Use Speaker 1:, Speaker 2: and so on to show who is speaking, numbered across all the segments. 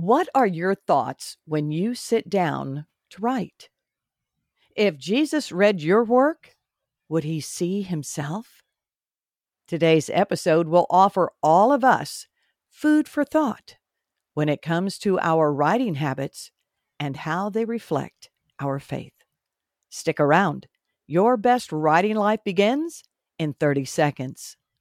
Speaker 1: What are your thoughts when you sit down to write? If Jesus read your work, would he see himself? Today's episode will offer all of us food for thought when it comes to our writing habits and how they reflect our faith. Stick around. Your best writing life begins in 30 seconds.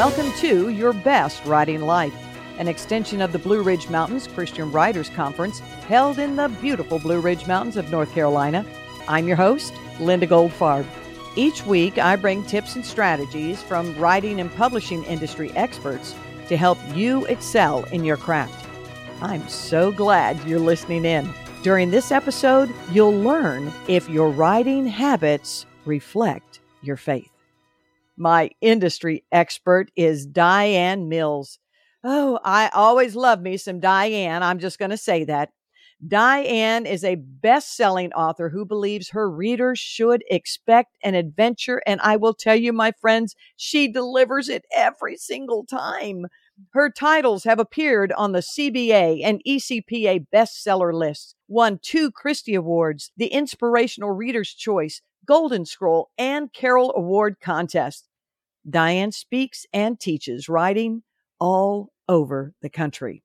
Speaker 1: Welcome to Your Best Writing Life, an extension of the Blue Ridge Mountains Christian Writers Conference held in the beautiful Blue Ridge Mountains of North Carolina. I'm your host, Linda Goldfarb. Each week, I bring tips and strategies from writing and publishing industry experts to help you excel in your craft. I'm so glad you're listening in. During this episode, you'll learn if your writing habits reflect your faith. My industry expert is DiAnn Mills. Oh, I always love me some DiAnn. I'm just going to say that. DiAnn is a best selling author who believes her readers should expect an adventure. And I will tell you, my friends, she delivers it every single time. Her titles have appeared on the CBA and ECPA bestseller lists, won two Christy Awards, the Inspirational Reader's Choice, Golden Scroll, and Carol Award contest. DiAnn speaks and teaches writing all over the country.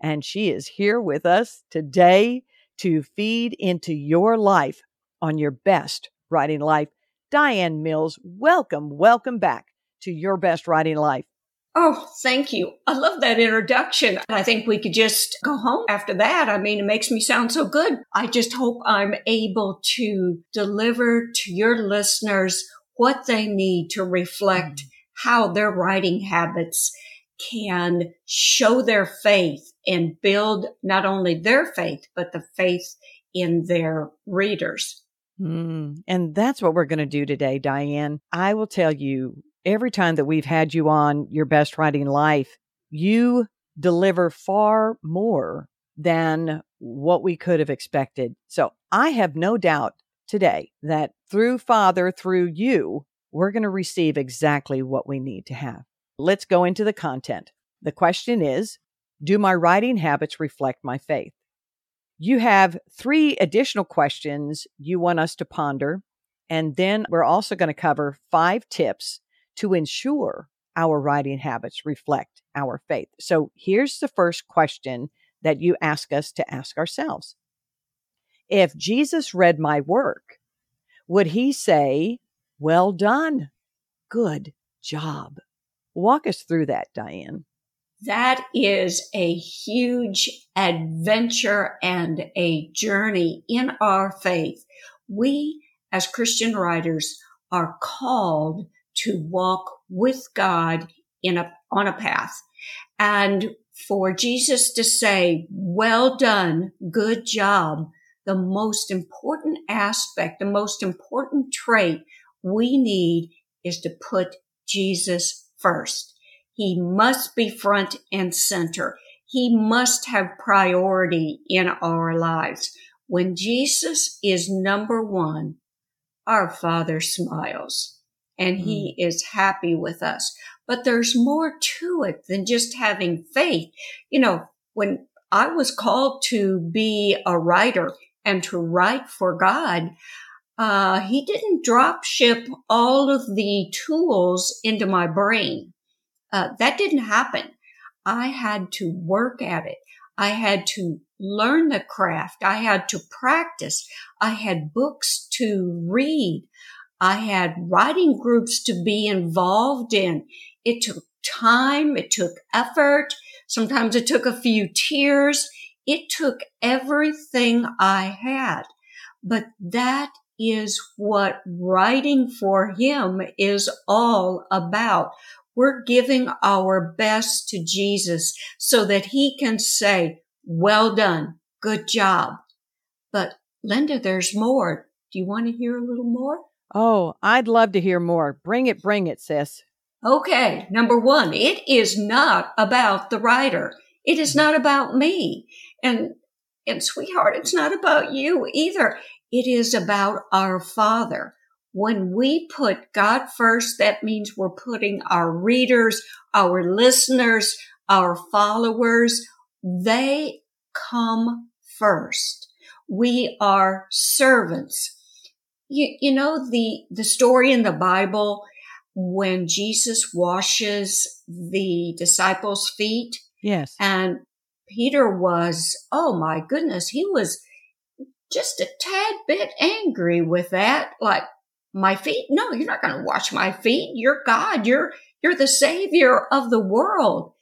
Speaker 1: And she is here with us today to feed into your life on your best writing life. DiAnn Mills, welcome, welcome back to your best writing life.
Speaker 2: Oh, thank you. I love that introduction. I think we could just go home after that. I mean, it makes me sound so good. I just hope I'm able to deliver to your listeners what they need to reflect mm. how their writing habits can show their faith and build not only their faith, but the faith in their readers.
Speaker 1: Mm, and that's what we're going to do today, DiAnn. I will tell you every time that we've had you on your best writing life, you deliver far more than what we could have expected. So I have no doubt today that through Father, through you, we're going to receive exactly what we need to have. Let's go into the content. The question is Do my writing habits reflect my faith? You have three additional questions you want us to ponder. And then we're also going to cover five tips to ensure our writing habits reflect our faith. So here's the first question that you ask us to ask ourselves If Jesus read my work, would he say, well done. Good job. Walk us through that, DiAnn.
Speaker 2: That is a huge adventure and a journey in our faith. We, as Christian writers, are called to walk with God in a, on a path. And for Jesus to say, well done, good job, the most important aspect, the most important trait we need is to put Jesus first. He must be front and center. He must have priority in our lives. When Jesus is number one, our Father smiles and he mm. is happy with us. But there's more to it than just having faith. You know, when I was called to be a writer and to write for God, uh, he didn't drop ship all of the tools into my brain. Uh, that didn't happen. I had to work at it. I had to learn the craft. I had to practice. I had books to read. I had writing groups to be involved in. It took time. It took effort. Sometimes it took a few tears. It took everything I had. But that is what writing for him is all about. We're giving our best to Jesus so that he can say, well done. Good job. But Linda, there's more. Do you want to hear a little more?
Speaker 1: Oh, I'd love to hear more. Bring it, bring it, sis.
Speaker 2: Okay. Number one, it is not about the writer. It is mm-hmm. not about me. And, and sweetheart, it's not about you either. It is about our Father. When we put God first, that means we're putting our readers, our listeners, our followers, they come first. We are servants. You, you know, the, the story in the Bible when Jesus washes the disciples' feet.
Speaker 1: Yes.
Speaker 2: And Peter was, oh my goodness, he was just a tad bit angry with that. Like, my feet? No, you're not going to wash my feet. You're God. You're, you're the savior of the world.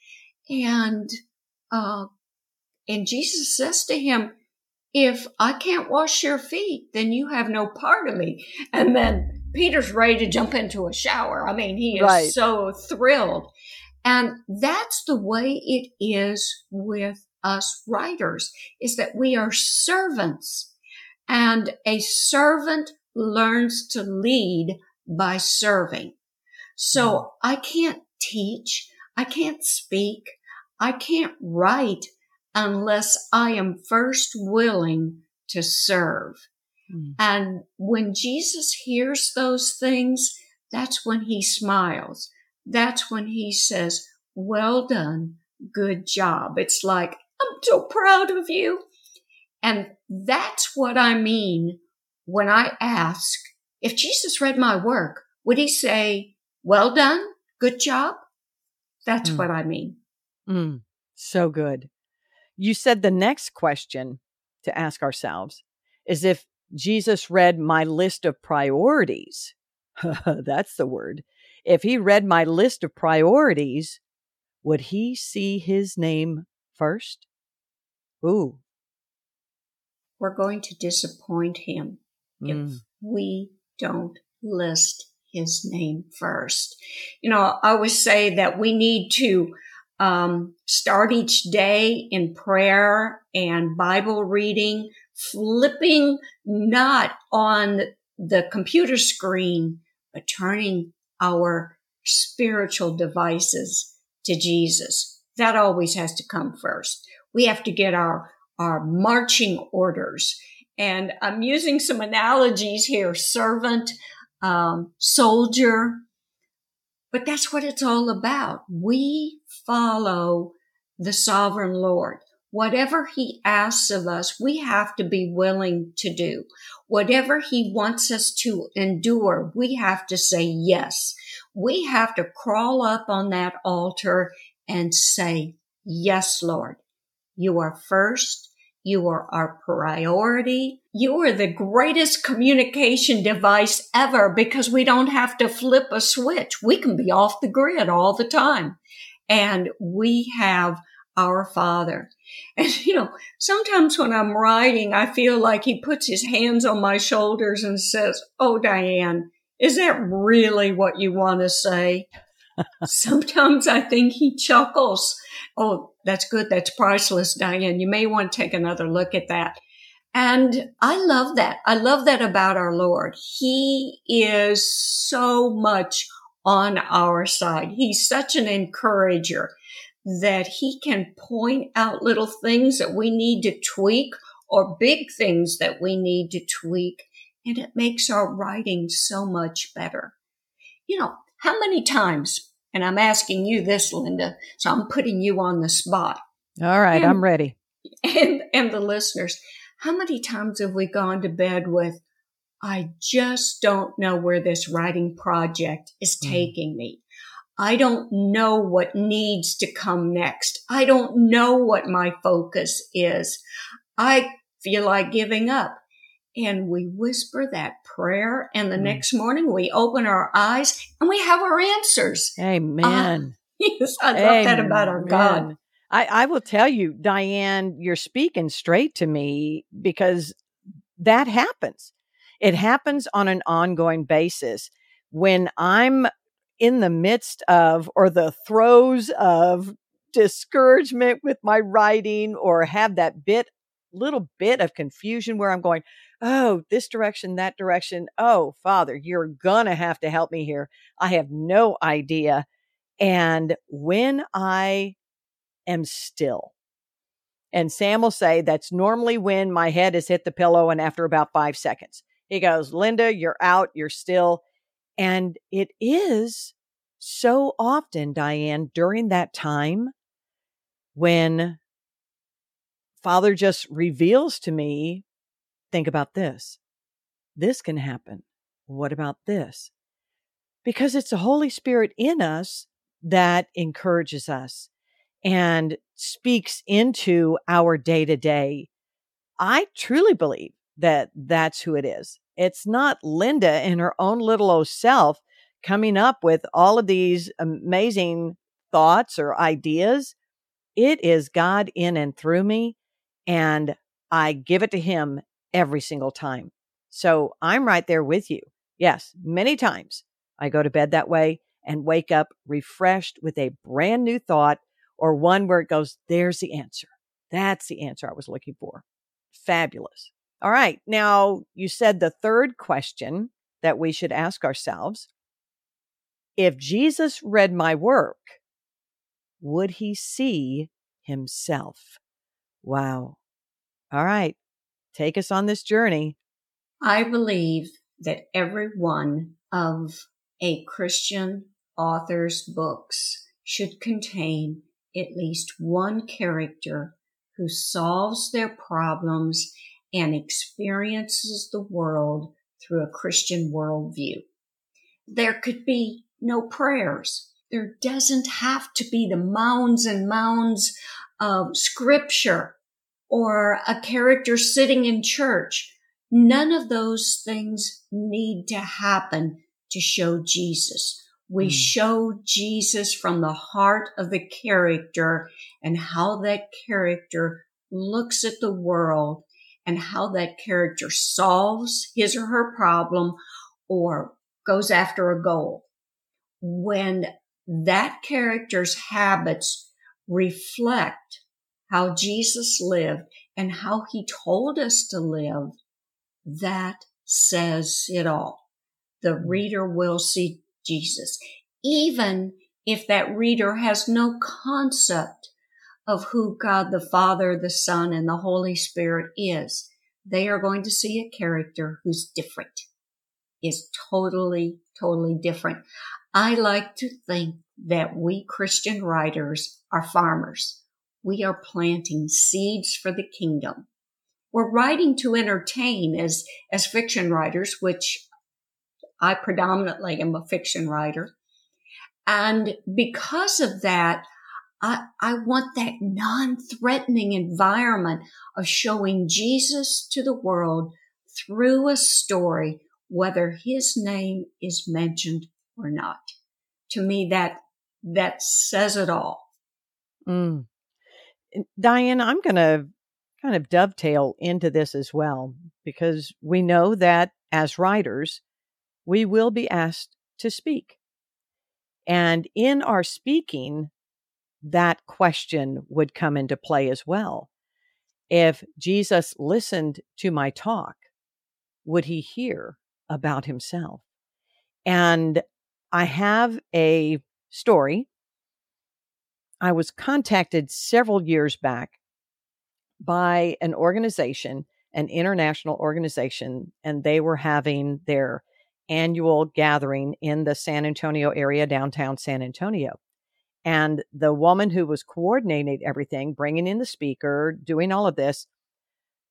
Speaker 2: And, uh, and Jesus says to him, if I can't wash your feet, then you have no part of me. And then Peter's ready to jump into a shower. I mean, he is right. so thrilled. And that's the way it is with us writers, is that we are servants. And a servant learns to lead by serving. So mm-hmm. I can't teach. I can't speak. I can't write unless I am first willing to serve. Mm. And when Jesus hears those things, that's when he smiles. That's when he says, well done. Good job. It's like, I'm so proud of you. And that's what I mean when I ask if Jesus read my work, would he say, well done? Good job? That's mm. what I mean.
Speaker 1: Mm. So good. You said the next question to ask ourselves is if Jesus read my list of priorities. That's the word. If he read my list of priorities, would he see his name first? Ooh.
Speaker 2: We're going to disappoint him mm. if we don't list his name first. You know, I always say that we need to um, start each day in prayer and Bible reading, flipping not on the computer screen, but turning our spiritual devices to Jesus. That always has to come first. We have to get our, our marching orders. And I'm using some analogies here, servant, um, soldier, but that's what it's all about. We follow the sovereign Lord. Whatever he asks of us, we have to be willing to do. Whatever he wants us to endure, we have to say yes. We have to crawl up on that altar and say, yes, Lord, you are first. You are our priority. You are the greatest communication device ever because we don't have to flip a switch. We can be off the grid all the time and we have our Father. And, you know, sometimes when I'm writing, I feel like he puts his hands on my shoulders and says, Oh, DiAnn, is that really what you want to say? sometimes I think he chuckles. Oh, that's good. That's priceless, DiAnn. You may want to take another look at that. And I love that. I love that about our Lord. He is so much on our side. He's such an encourager that he can point out little things that we need to tweak or big things that we need to tweak. And it makes our writing so much better. You know, how many times, and I'm asking you this, Linda, so I'm putting you on the spot.
Speaker 1: All right, and, I'm ready.
Speaker 2: And, and the listeners, how many times have we gone to bed with, I just don't know where this writing project is mm. taking me. I don't know what needs to come next. I don't know what my focus is. I feel like giving up. And we whisper that prayer, and the mm. next morning we open our eyes and we have our answers.
Speaker 1: Amen.
Speaker 2: Uh, yes, I love that about our God.
Speaker 1: I, I will tell you, DiAnn, you're speaking straight to me because that happens It happens on an ongoing basis when I'm in the midst of or the throes of discouragement with my writing or have that bit little bit of confusion where I'm going, oh, this direction, that direction. Oh, Father, you're going to have to help me here. I have no idea. And when I am still, and Sam will say that's normally when my head has hit the pillow and after about five seconds. He goes, Linda, you're out, you're still. And it is so often, DiAnn, during that time when Father just reveals to me, think about this. This can happen. What about this? Because it's the Holy Spirit in us that encourages us and speaks into our day to day. I truly believe that that's who it is. It's not Linda in her own little old self coming up with all of these amazing thoughts or ideas. It is God in and through me, and I give it to Him every single time. So I'm right there with you. Yes, many times I go to bed that way and wake up refreshed with a brand new thought or one where it goes, there's the answer. That's the answer I was looking for. Fabulous. All right. Now, you said the third question that we should ask ourselves if Jesus read my work, would he see himself? Wow. All right. Take us on this journey.
Speaker 2: I believe that every one of a Christian author's books should contain at least one character who solves their problems and experiences the world through a Christian worldview. There could be no prayers. There doesn't have to be the mounds and mounds of scripture or a character sitting in church. None of those things need to happen to show Jesus. We mm. show Jesus from the heart of the character and how that character looks at the world and how that character solves his or her problem or goes after a goal. When that character's habits reflect how Jesus lived and how he told us to live, that says it all. The mm. reader will see Jesus, even if that reader has no concept of who God the Father, the Son, and the Holy Spirit is. They are going to see a character who's different, is totally, totally different. I like to think that we Christian writers are farmers. We are planting seeds for the kingdom. We're writing to entertain as, as fiction writers, which I predominantly am a fiction writer. And because of that, I, I want that non-threatening environment of showing Jesus to the world through a story, whether his name is mentioned or not. To me, that, that says it all.
Speaker 1: Mm. DiAnn, I'm going to kind of dovetail into this as well, because we know that as writers, we will be asked to speak. And in our speaking, that question would come into play as well. If Jesus listened to my talk, would he hear about himself? And I have a story. I was contacted several years back by an organization, an international organization, and they were having their annual gathering in the San Antonio area, downtown San Antonio. And the woman who was coordinating everything, bringing in the speaker, doing all of this,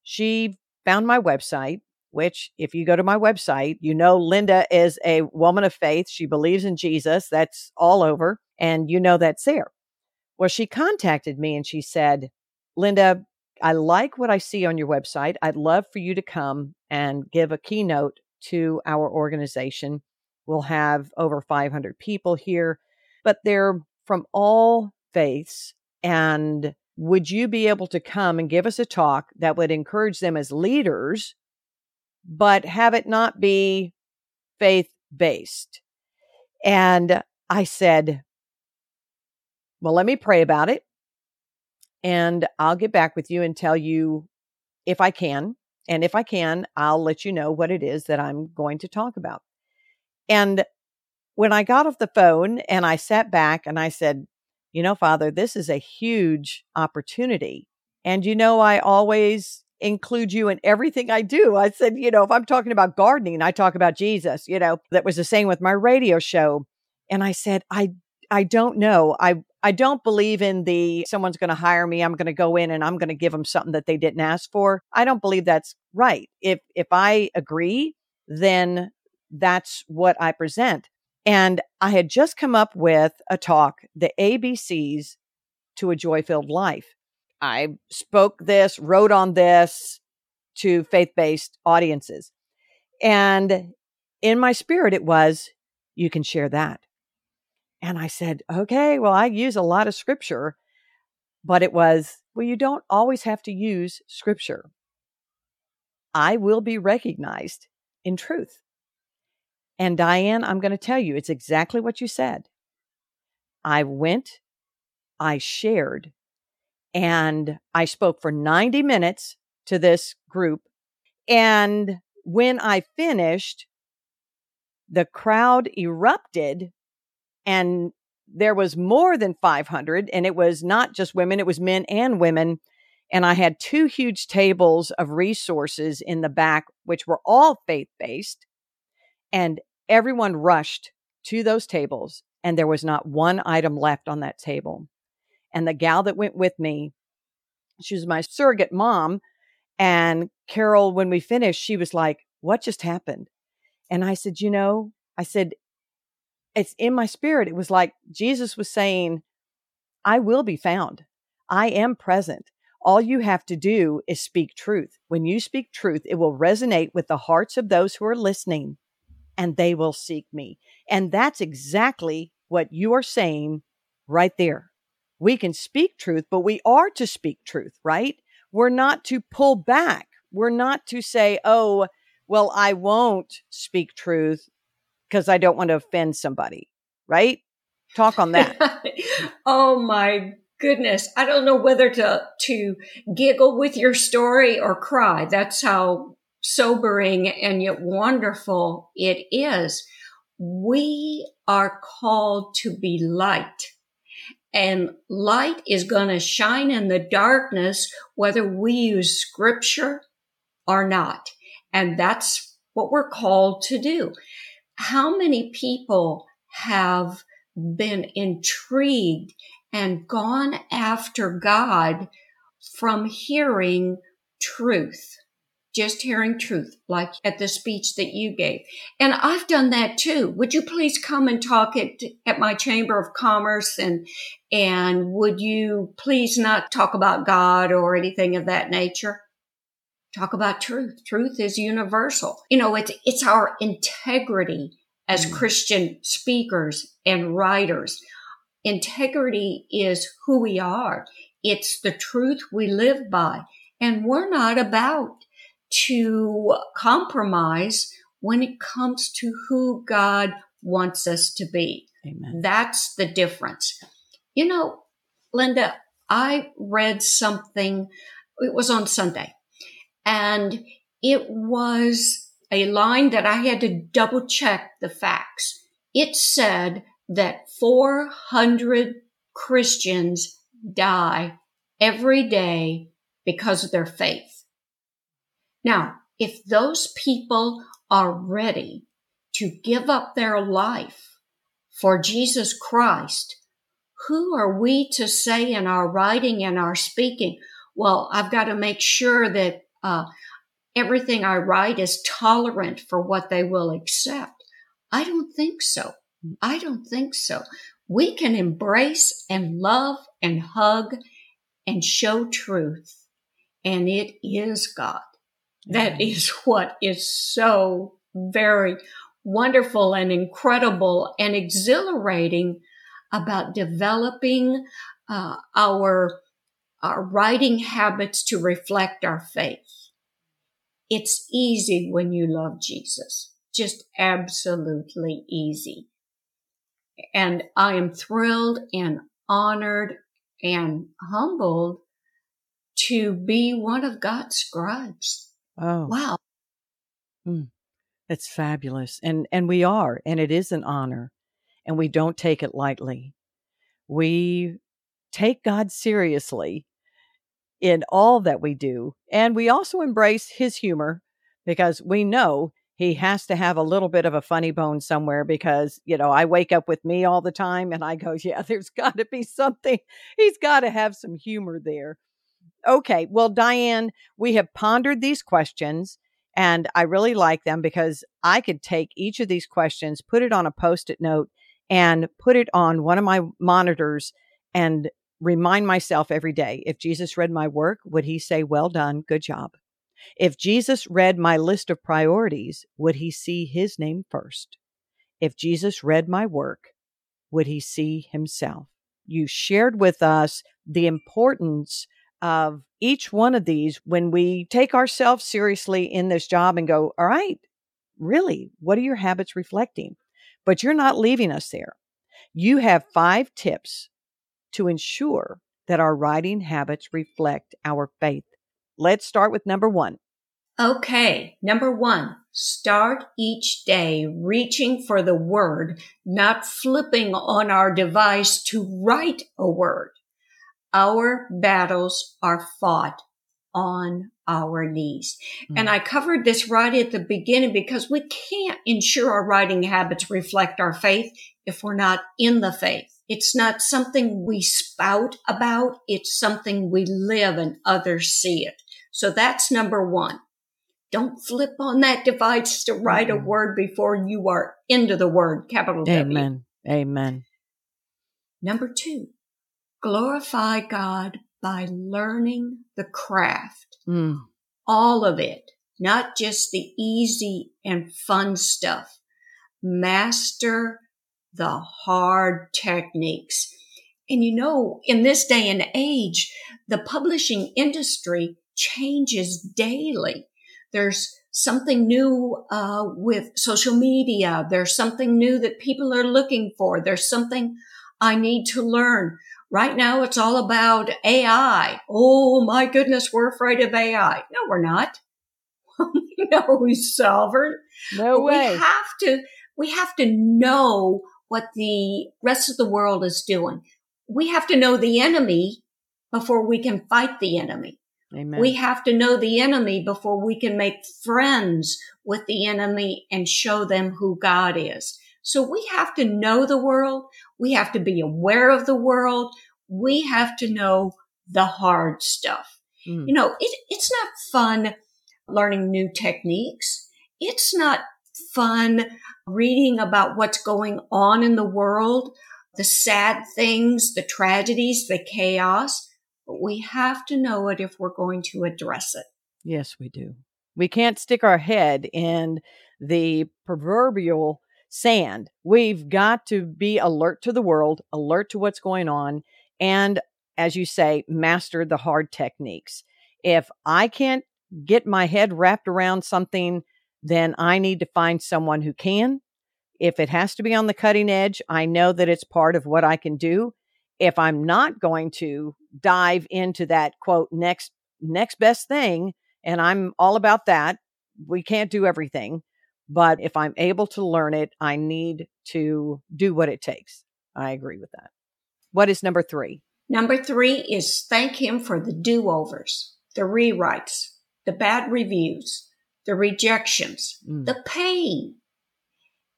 Speaker 1: she found my website, which, if you go to my website, you know Linda is a woman of faith. She believes in Jesus. That's all over. And you know that's there. Well, she contacted me and she said, Linda, I like what I see on your website. I'd love for you to come and give a keynote to our organization. We'll have over 500 people here, but they're from all faiths. And would you be able to come and give us a talk that would encourage them as leaders but have it not be faith based. And I said, well, let me pray about it and I'll get back with you and tell you if I can. And if I can, I'll let you know what it is that I'm going to talk about. And when I got off the phone and I sat back and I said, you know, Father, this is a huge opportunity. And you know, I always include you in everything I do. I said, you know, if I'm talking about gardening, I talk about Jesus, you know, that was the same with my radio show. And I said, I I don't know. I I don't believe in the someone's going to hire me, I'm going to go in and I'm going to give them something that they didn't ask for. I don't believe that's right. If if I agree, then that's what I present. And I had just come up with a talk, the ABCs to a joy filled life. I spoke this, wrote on this to faith based audiences. And in my spirit, it was, you can share that. And I said, okay, well, I use a lot of scripture, but it was, well, you don't always have to use scripture. I will be recognized in truth. And DiAnn, I'm going to tell you, it's exactly what you said. I went, I shared, and I spoke for 90 minutes to this group. And when I finished, the crowd erupted and there was more than 500 and it was not just women it was men and women and i had two huge tables of resources in the back which were all faith based and everyone rushed to those tables and there was not one item left on that table and the gal that went with me she was my surrogate mom and carol when we finished she was like what just happened and i said you know i said it's in my spirit. It was like Jesus was saying, I will be found. I am present. All you have to do is speak truth. When you speak truth, it will resonate with the hearts of those who are listening and they will seek me. And that's exactly what you are saying right there. We can speak truth, but we are to speak truth, right? We're not to pull back. We're not to say, oh, well, I won't speak truth because I don't want to offend somebody, right? Talk on that.
Speaker 2: oh my goodness. I don't know whether to, to giggle with your story or cry. That's how sobering and yet wonderful it is. We are called to be light. And light is going to shine in the darkness, whether we use scripture or not. And that's what we're called to do how many people have been intrigued and gone after God from hearing truth? Just hearing truth, like at the speech that you gave. And I've done that too. Would you please come and talk at, at my Chamber of Commerce and, and would you please not talk about God or anything of that nature? talk about truth. Truth is universal. You know, it's, it's our integrity as mm. Christian speakers and writers. Integrity is who we are. It's the truth we live by. And we're not about to compromise when it comes to who God wants us to be. Amen. That's the difference. You know, Linda, I read something, it was on Sunday and it was a line that I had to double check the facts. It said that 400 Christians die every day because of their faith. Now, if those people are ready to give up their life for Jesus Christ, who are we to say in our writing and our speaking, well, I've got to make sure that uh, everything I write is tolerant for what they will accept. I don't think so. I don't think so. We can embrace and love and hug and show truth, and it is God. That is what is so very wonderful and incredible and exhilarating about developing uh, our our writing habits to reflect our faith. It's easy when you love Jesus. Just absolutely easy. And I am thrilled and honored and humbled to be one of God's scribes.
Speaker 1: Oh,
Speaker 2: Wow.
Speaker 1: mm, it's fabulous. And, and we are, and it is an honor, and we don't take it lightly. We take God seriously in all that we do. And we also embrace his humor because we know he has to have a little bit of a funny bone somewhere because, you know, I wake up with me all the time and I go, yeah, there's got to be something. He's got to have some humor there. Okay. Well, DiAnn, we have pondered these questions and I really like them because I could take each of these questions, put it on a post it note, and put it on one of my monitors and remind myself every day if Jesus read my work, would he say, Well done, good job? If Jesus read my list of priorities, would he see his name first? If Jesus read my work, would he see himself? You shared with us the importance of each one of these when we take ourselves seriously in this job and go, All right, really, what are your habits reflecting? But you're not leaving us there. You have five tips to ensure that our writing habits reflect our faith. Let's start with number one.
Speaker 2: Okay. Number one, start each day reaching for the word, not flipping on our device to write a word. Our battles are fought on our knees.
Speaker 1: Mm.
Speaker 2: And I covered this right at the beginning because we can't ensure our writing habits reflect our faith if we're not in the faith. It's not something we spout about. It's something we live and others see it. So that's number one. Don't flip on that device to write a
Speaker 1: Mhm.
Speaker 2: word before you are into the word, capital W.
Speaker 1: Amen. Amen.
Speaker 2: Number two, glorify God by learning the craft.
Speaker 1: Mm.
Speaker 2: All of it, not just the easy and fun stuff. Master the hard techniques. And you know, in this day and age, the publishing industry changes daily. There's something new uh, with social media. There's something new that people are looking for. There's something I need to learn. Right now, it's all about AI. Oh my goodness, we're afraid of AI. No, we're not. we know who's sovereign.
Speaker 1: No way.
Speaker 2: We have to, we have to know what the rest of the world is doing. We have to know the enemy before we can fight the enemy.
Speaker 1: Amen.
Speaker 2: We have to know the enemy before we can make friends with the enemy and show them who God is. So we have to know the world. We have to be aware of the world. We have to know the hard stuff.
Speaker 1: Mm.
Speaker 2: You know, it, it's not fun learning new techniques. It's not fun reading about what's going on in the world, the sad things, the tragedies, the chaos. But we have to know it if we're going to address it.
Speaker 1: Yes, we do. We can't stick our head in the proverbial sand. We've got to be alert to the world, alert to what's going on, and as you say, master the hard techniques. If I can't get my head wrapped around something, then I need to find someone who can. If it has to be on the cutting edge, I know that it's part of what I can do. If I'm not going to dive into that quote next next best thing, and I'm all about that, we can't do everything, but if I'm able to learn it, I need to do what it takes. I agree with that. What is number 3?
Speaker 2: Number three is thank him for the do overs, the rewrites, the bad reviews, the rejections,
Speaker 1: Mm.
Speaker 2: the pain,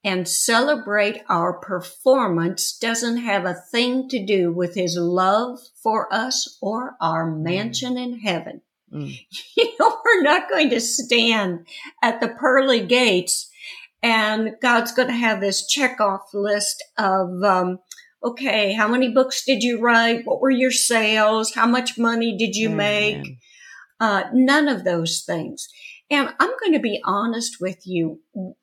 Speaker 2: and celebrate our performance doesn't have a thing to do with his love for us or our mansion in heaven.
Speaker 1: Mm.
Speaker 2: You know, we're not going to stand at the pearly gates and God's going to have this check off list of, um, okay, how many books did you write? What were your sales? How much money did you make?
Speaker 1: Amen.
Speaker 2: Uh, none of those things. And I'm going to be honest with you.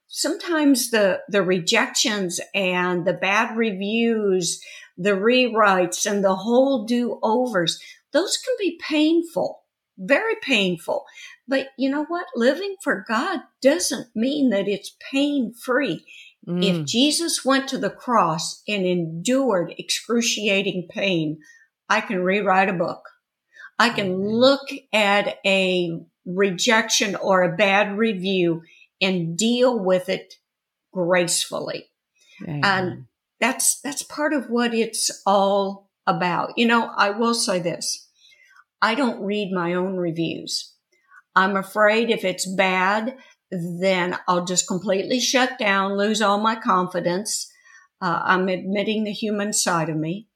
Speaker 2: Sometimes the, the rejections and the bad reviews, the rewrites and the whole do overs, those can be painful. Very painful. But you know what? Living for God doesn't mean that it's pain free. Mm. If Jesus went to the cross and endured excruciating pain, I can rewrite a book. I can look at a rejection or a bad review and deal with it gracefully. And that's, that's part of what it's all about. You know, I will say this. I don't read my own reviews. I'm afraid if it's bad, then I'll just completely shut down, lose all my confidence. Uh, I'm admitting the human side of me.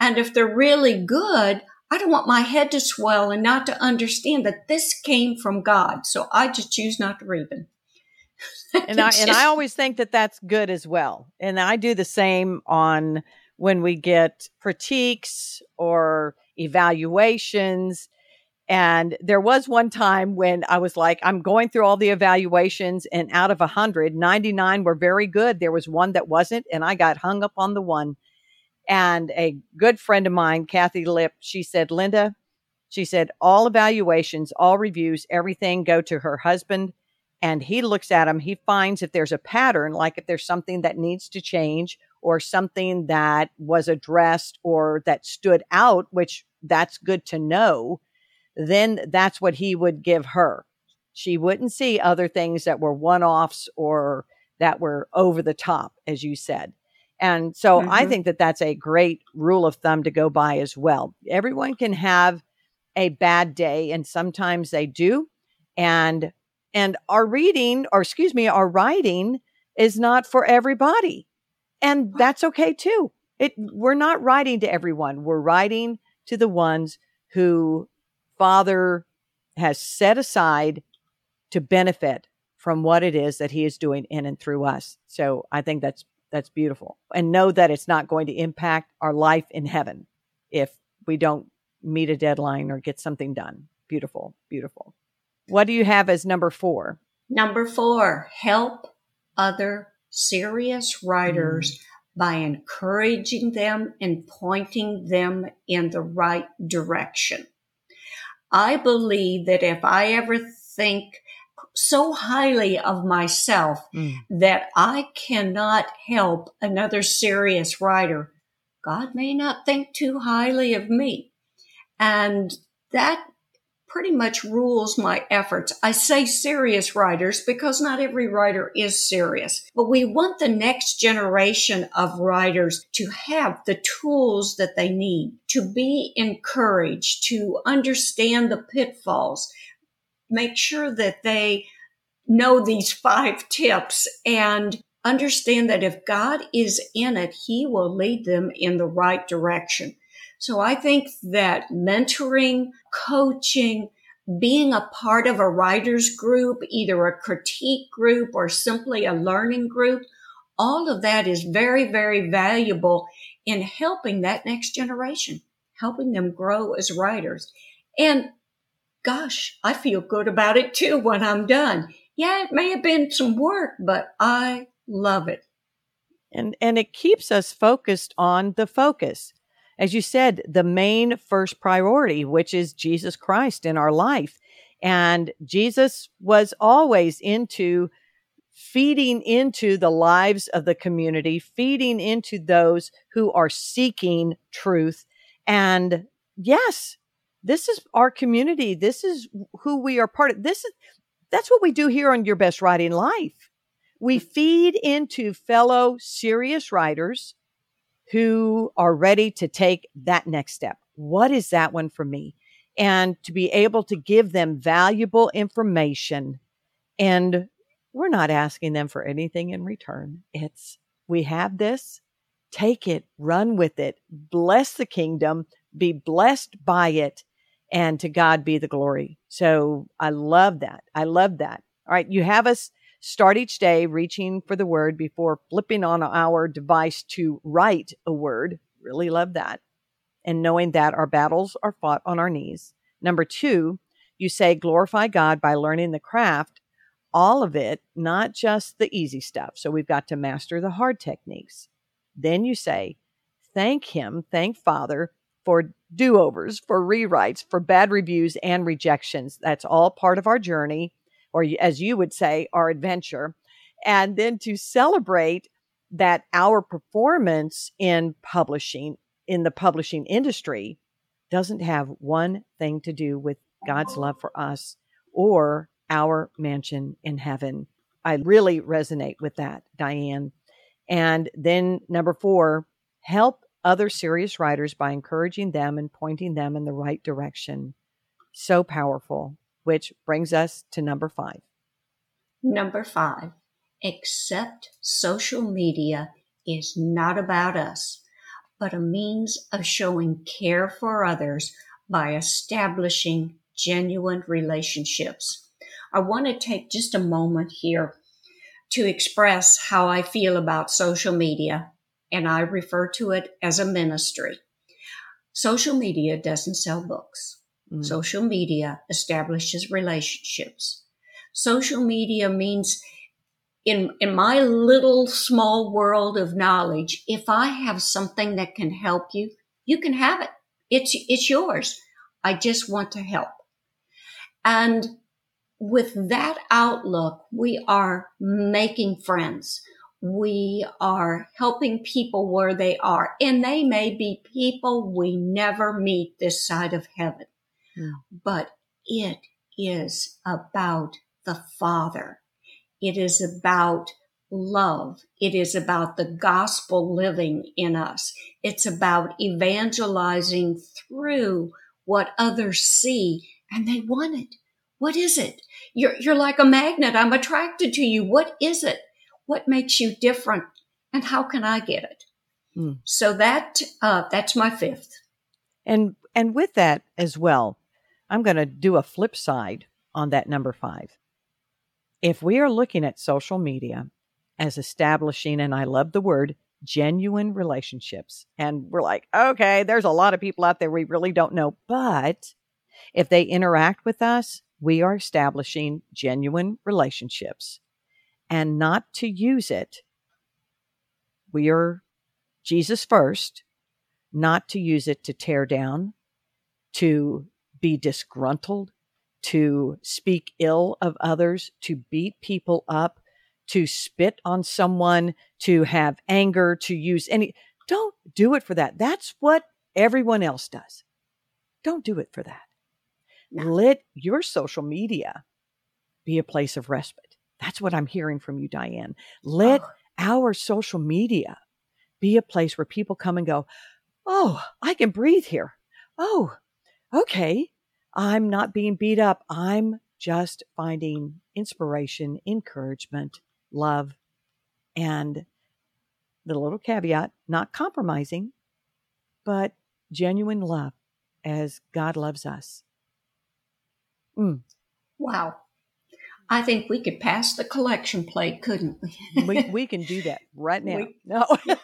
Speaker 2: And if they're really good, I don't want my head to swell and not to understand that this came from God. So I just choose not to read them.
Speaker 1: and I and I always think that that's good as well. And I do the same on when we get critiques or evaluations. And there was one time when I was like, I'm going through all the evaluations, and out of 100, 99 were very good. There was one that wasn't, and I got hung up on the one. And a good friend of mine, Kathi Lipp, she said, Linda, she said, all evaluations, all reviews, everything go to her husband. And he looks at them. He finds if there's a pattern, like if there's something that needs to change or something that was addressed or that stood out, which that's good to know, then that's what he would give her. She wouldn't see other things that were one offs or that were over the top, as you said. And so mm-hmm. I think that that's a great rule of thumb to go by as well. Everyone can have a bad day and sometimes they do. And and our reading or excuse me, our writing is not for everybody. And that's okay too. It we're not writing to everyone. We're writing to the ones who Father has set aside to benefit from what it is that he is doing in and through us. So I think that's that's beautiful. And know that it's not going to impact our life in heaven if we don't meet a deadline or get something done. Beautiful, beautiful. What do you have as number four?
Speaker 2: Number four, help other serious writers mm. By encouraging them and pointing them in the right direction. I believe that if I ever think so highly of myself mm. that I cannot help another serious writer, God may not think too highly of me. And that pretty much rules my efforts. I say serious writers because not every writer is serious, but we want the next generation of writers to have the tools that they need to be encouraged, to understand the pitfalls, make sure that they know these five tips and understand that if God is in it, he will lead them in the right direction. So I think that mentoring, coaching, being a part of a writer's group, either a critique group or simply a learning group, all of that is very, very valuable in helping that next generation, helping them grow as writers. And gosh, I feel good about it too when I'm done. Yeah, it may have been some work, but I love it.
Speaker 1: And and it keeps us focused on the focus. As you said, the main first priority, which is Jesus Christ in our life. And Jesus was always into feeding into the lives of the community, feeding into those who are seeking truth. And yes, this is our community. This is who we are part of. This is that's what we do here on Your Best Writing Life. We feed into fellow serious writers who are ready to take that next step. What is that one for me? And to be able to give them valuable information. And we're not asking them for anything in return. It's we have this, take it, run with it, bless the kingdom, be blessed by it, and to God be the glory. So I love that. I love that. All right. You have us start each day reaching for the word before flipping on our device to write a word. Really love that. And knowing that our battles are fought on our knees. Number two, you say glorify God by learning the craft, all of it, not just the easy stuff. So we've got to master the hard techniques. Then you say, thank Him, thank Father for do overs, for rewrites, for bad reviews and rejections. That's all part of our journey, or as you would say, our adventure. And then to celebrate that our performance in publishing, in the publishing industry, doesn't have one thing to do with God's love for us or our mansion in heaven. I really resonate with that, DiAnn. And then number four, help other serious writers by encouraging them and pointing them in the right direction. So powerful, which brings us to number five.
Speaker 2: Number five, accept social media is not about us, but a means of showing care for others by establishing genuine relationships. I want to take just a moment here to express how I feel about social media, and I refer to it as a ministry. Social media doesn't sell books. Mm. Social media establishes relationships. Social media means in, in my little small world of knowledge, if I have something that can help you, you can have it. It's, it's yours. I just want to help. And with that outlook, we are making friends. We are helping people where they are, and they may be people we never meet this side of heaven. Mm. But it is about the Father. It is about love. It is about the gospel living in us. It's about evangelizing through what others see and they want it. What is it? You're, you're like a magnet. I'm attracted to you. What is it? What makes you different? And how can I get it? Mm. So that, uh, that's my fifth.
Speaker 1: And, and with that as well, I'm going to do a flip side on that number five. If we are looking at social media as establishing, and I love the word, genuine relationships, and we're like, okay, there's a lot of people out there we really don't know, but if they interact with us, we are establishing genuine relationships and not to use it. We are Jesus first, not to use it to tear down, to be disgruntled, to speak ill of others, to beat people up, to spit on someone, to have anger, to use any. Don't do it for that. That's what everyone else does. Don't do it for that. No. Let your social media be a place of respite. That's what I'm hearing from you, DiAnn. Let oh. our social media be a place where people come and go, Oh, I can breathe here. Oh, okay. I'm not being beat up. I'm just finding inspiration, encouragement, love, and the little caveat not compromising, but genuine love as God loves us.
Speaker 2: Mm. Wow. I think we could pass the collection plate, couldn't we?
Speaker 1: we, we can do that right now. We, no.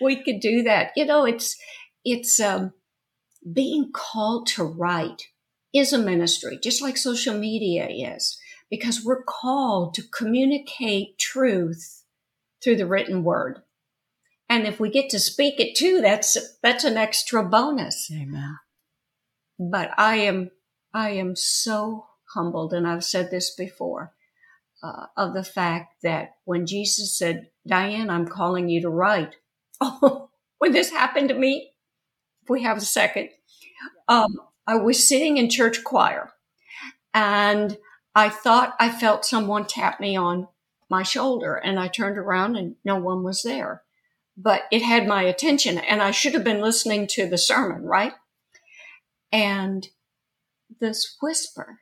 Speaker 2: we could do that. You know, it's it's um, being called to write is a ministry, just like social media is, because we're called to communicate truth through the written word. And if we get to speak it too, that's that's an extra bonus.
Speaker 1: Amen.
Speaker 2: But I am I am so humbled, and I've said this before, uh, of the fact that when Jesus said, DiAnn, I'm calling you to write. Oh, when this happened to me, if we have a second, um, I was sitting in church choir and I thought I felt someone tap me on my shoulder and I turned around and no one was there. But it had my attention and I should have been listening to the sermon, right? And this whisper.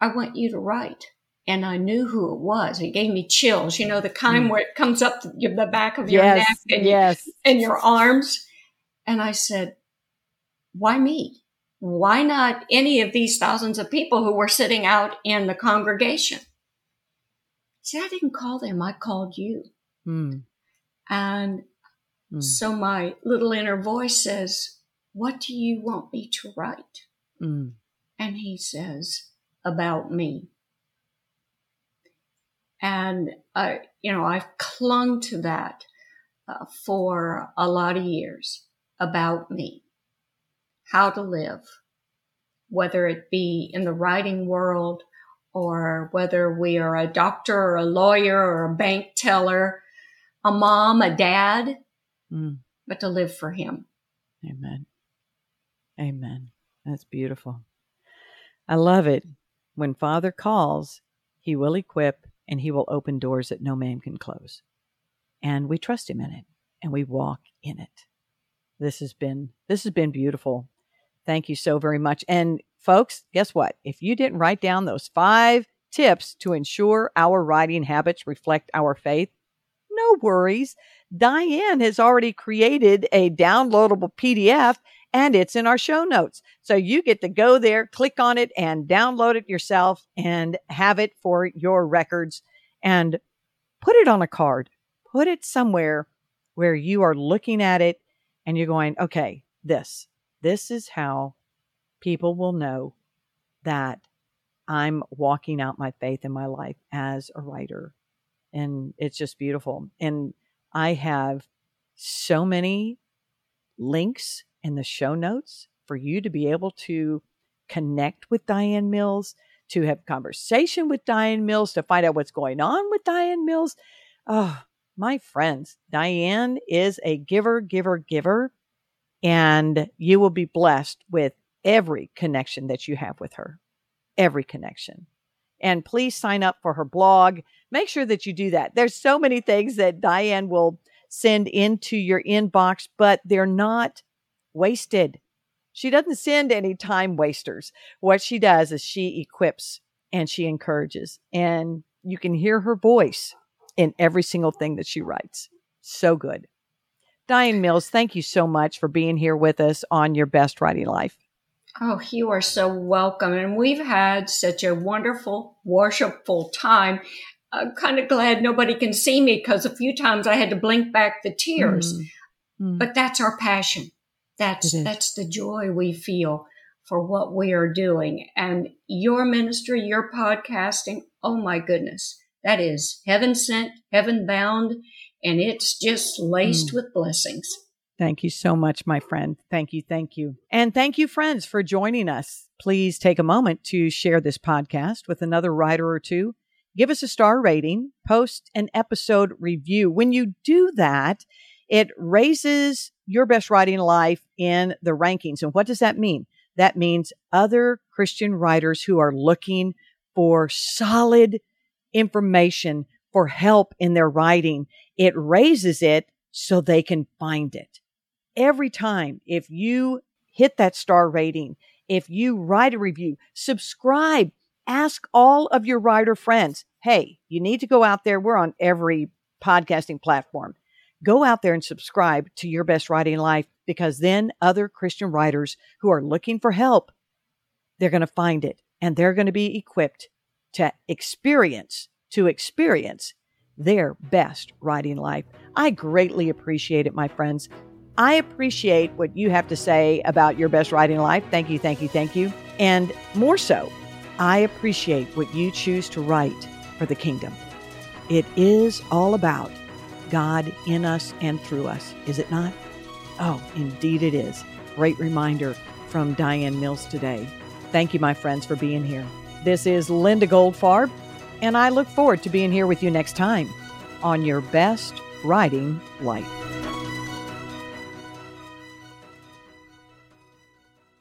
Speaker 2: I want you to write. And I knew who it was. It gave me chills, you know, the kind mm. where it comes up the back of your
Speaker 1: yes,
Speaker 2: neck and,
Speaker 1: yes.
Speaker 2: and your arms. And I said, why me? Why not any of these thousands of people who were sitting out in the congregation? See, I didn't call them. I called you. Mm. And mm. so my little inner voice says, what do you want me to write? Mm and he says about me. And I, you know, I've clung to that uh, for a lot of years. About me, how to live, whether it be in the writing world or whether we are a doctor or a lawyer or a bank teller, a mom, a dad, mm. but to live for Him.
Speaker 1: Amen. Amen. That's beautiful. I love it. When Father calls, He will equip and He will open doors that no man can close. And we trust Him in it and we walk in it. This has been this has been beautiful. Thank you so very much. And folks, guess what? If you didn't write down those five tips to ensure our writing habits reflect our faith, no worries. DiAnn has already created a downloadable PDF and it's in our show notes. So you get to go there, click on it, and download it yourself and have it for your records and put it on a card. Put it somewhere where you are looking at it and you're going, okay, this, this is how people will know that I'm walking out my faith in my life as a writer. And it's just beautiful. And I have so many links in the show notes for you to be able to connect with DiAnn Mills, to have conversation with DiAnn Mills, to find out what's going on with DiAnn Mills. Oh, my friends, DiAnn is a giver, giver, giver, and you will be blessed with every connection that you have with her. Every connection. And please sign up for her blog. Make sure that you do that. There's so many things that DiAnn will send into your inbox, but they're not wasted. She doesn't send any time wasters. What she does is she equips and she encourages, and you can hear her voice in every single thing that she writes. So good. DiAnn Mills, thank you so much for being here with us on Your Best Writing Life.
Speaker 2: Oh, you are so welcome. And we've had such a wonderful, worshipful time. I'm kind of glad nobody can see me because a few times I had to blink back the tears. Mm. Mm. But that's our passion. That's that's the joy we feel for what we are doing. And your ministry, your podcasting, oh my goodness. That is heaven sent, heaven bound, and it's just laced mm. with blessings.
Speaker 1: Thank you so much, my friend. Thank you. Thank you. And thank you, friends, for joining us. Please take a moment to share this podcast with another writer or two. Give us a star rating, post an episode review. When you do that, it raises your best writing life in the rankings. And what does that mean? That means other Christian writers who are looking for solid information for help in their writing. It raises it so they can find it. Every time, if you hit that star rating, if you write a review, subscribe, ask all of your writer friends, hey, you need to go out there. We're on every podcasting platform. Go out there and subscribe to Your Best Writing Life because then other Christian writers who are looking for help, they're going to find it and they're going to be equipped to experience, to experience their best writing life. I greatly appreciate it, my friends. I appreciate what you have to say about your best writing life. Thank you, thank you, thank you. And more so, I appreciate what you choose to write for the kingdom. It is all about God in us and through us, is it not? Oh, indeed it is. Great reminder from DiAnn Mills today. Thank you, my friends, for being here. This is Linda Goldfarb, and I look forward to being here with you next time on your best writing life.